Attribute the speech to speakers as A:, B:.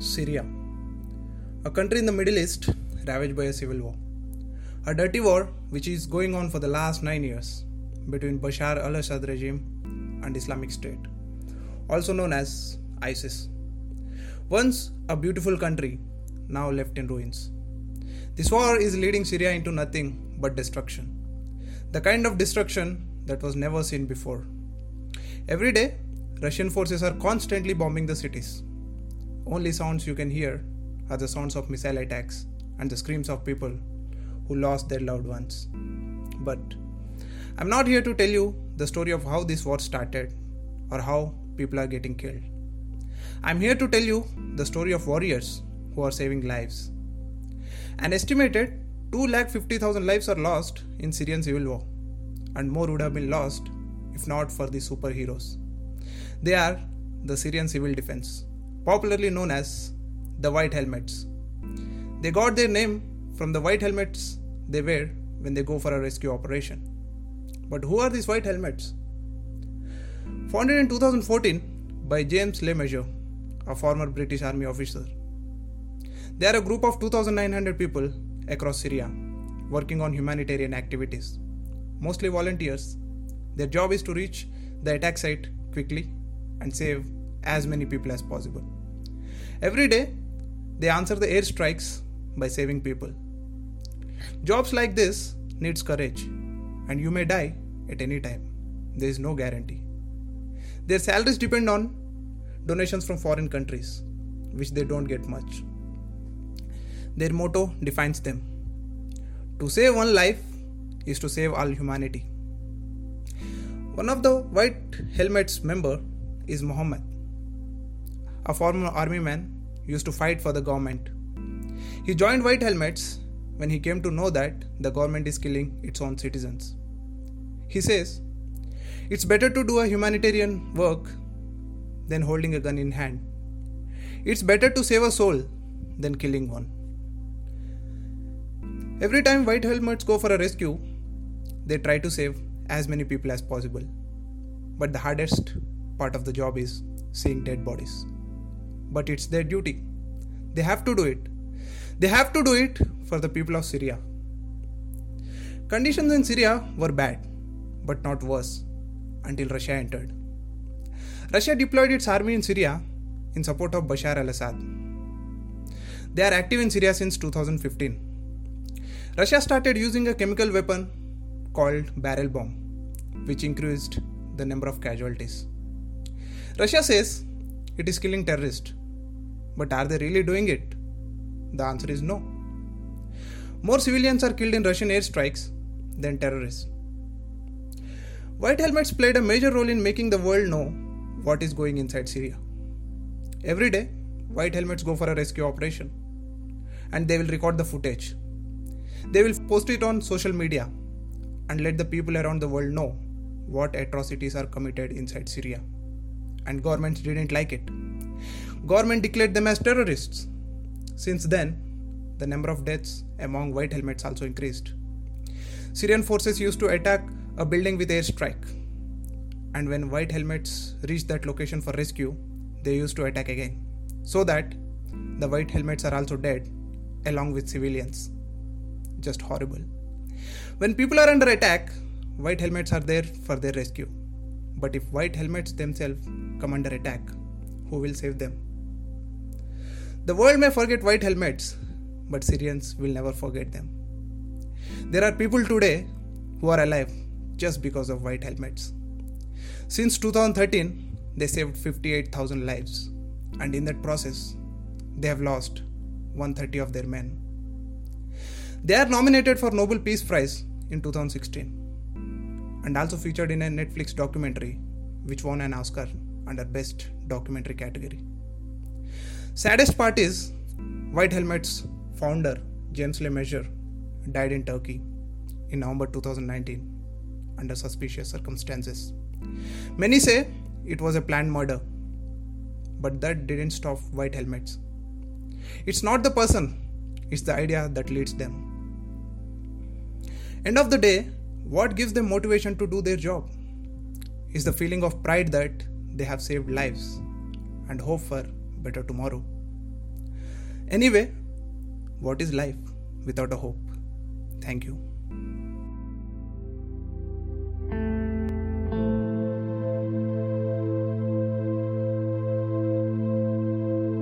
A: Syria, a country in the Middle East ravaged by a civil war. A dirty war which is going on for the last nine years between Bashar al Assad regime and Islamic State, also known as ISIS. Once a beautiful country, now left in ruins. This war is leading Syria into nothing but destruction. The kind of destruction that was never seen before. Every day, Russian forces are constantly bombing the cities. Only sounds you can hear are the sounds of missile attacks and the screams of people who lost their loved ones. But I'm not here to tell you the story of how this war started or how people are getting killed. I'm here to tell you the story of warriors who are saving lives. An estimated 2,50,000 lives are lost in Syrian civil war, and more would have been lost if not for the superheroes. They are the Syrian Civil Defense, popularly known as the White Helmets. They got their name from the white helmets they wear when they go for a rescue operation. But who are these White Helmets? Founded in 2014 by James Le Mesurier, a former British Army officer. They are a group of 2,900 people across Syria working on humanitarian activities, mostly volunteers. Their job is to reach the attack site quickly and save as many people as possible. Every day, they answer the airstrikes by saving people. Jobs like this needs courage, and you may die at any time. There is no guarantee. Their salaries depend on donations from foreign countries, which they don't get much. Their motto defines them To save one life is to save all humanity. One of the White Helmets member is Muhammad, a former army man used to fight for the government. He joined White Helmets when he came to know that the government is killing its own citizens. He says, It's better to do a humanitarian work than holding a gun in hand. It's better to save a soul than killing one. Every time white helmets go for a rescue, they try to save as many people as possible. But the hardest part of the job is seeing dead bodies. But it's their duty. They have to do it. They have to do it for the people of Syria. Conditions in Syria were bad, but not worse, until Russia entered. Russia deployed its army in Syria in support of Bashar al Assad. They are active in Syria since 2015. Russia started using a chemical weapon called barrel bomb, which increased the number of casualties. Russia says it is killing terrorists, but are they really doing it? The answer is no. More civilians are killed in Russian airstrikes than terrorists. White helmets played a major role in making the world know what is going inside Syria. Every day, white helmets go for a rescue operation and they will record the footage. They will post it on social media and let the people around the world know what atrocities are committed inside Syria. And governments didn't like it. Government declared them as terrorists. Since then, the number of deaths among white helmets also increased. Syrian forces used to attack a building with airstrike. And when white helmets reached that location for rescue, they used to attack again. So that the white helmets are also dead along with civilians. Just horrible. When people are under attack, white helmets are there for their rescue. But if white helmets themselves come under attack, who will save them? The world may forget white helmets, but Syrians will never forget them. There are people today who are alive just because of white helmets. Since 2013, they saved 58,000 lives, and in that process, they have lost 130 of their men. They are nominated for Nobel Peace Prize in 2016 and also featured in a Netflix documentary which won an Oscar under Best Documentary category. Saddest part is White Helmet's founder James Le Mesurier died in Turkey in November 2019 under suspicious circumstances. Many say it was a planned murder, but that didn't stop white helmets. It's not the person, it's the idea that leads them. End of the day, what gives them motivation to do their job? Is the feeling of pride that they have saved lives and hope for better tomorrow. Anyway, what is life without a hope? Thank you.